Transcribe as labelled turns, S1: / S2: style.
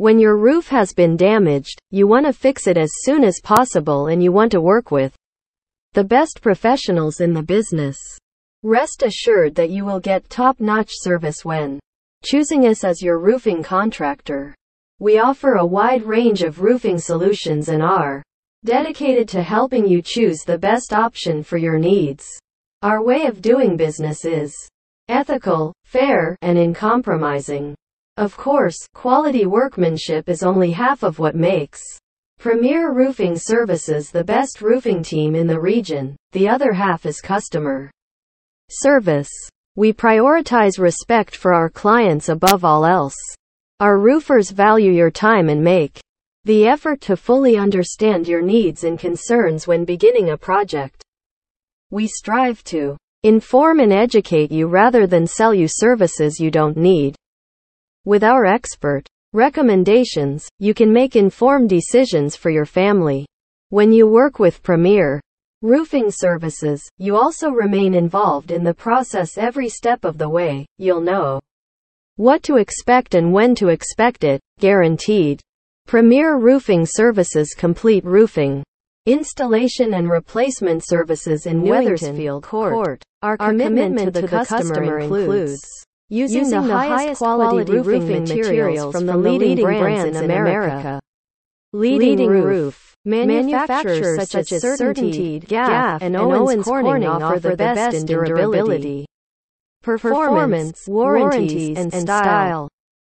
S1: When your roof has been damaged, you want to fix it as soon as possible and you want to work with the best professionals in the business. Rest assured that you will get top-notch service when choosing us as your roofing contractor. We offer a wide range of roofing solutions and are dedicated to helping you choose the best option for your needs. Our way of doing business is ethical, fair, and uncompromising. Of course, quality workmanship is only half of what makes Premier Roofing Services the best roofing team in the region. The other half is customer service. We prioritize respect for our clients above all else. Our roofers value your time and make the effort to fully understand your needs and concerns when beginning a project. We strive to inform and educate you rather than sell you services you don't need. With our expert recommendations, you can make informed decisions for your family. When you work with Premier Roofing Services, you also remain involved in the process every step of the way. You'll know what to expect and when to expect it, guaranteed. Premier Roofing Services complete roofing installation and replacement services in Wethersfield Court. Court. Our, Our commitment, commitment, to the, to the customer, customer includes using, using the, highest quality roofing materials from the leading brands in America. Leading Roof. Manufacturers such as CertainTeed, GAF, and Owens Corning offer the best in durability, performance, warranties, and style.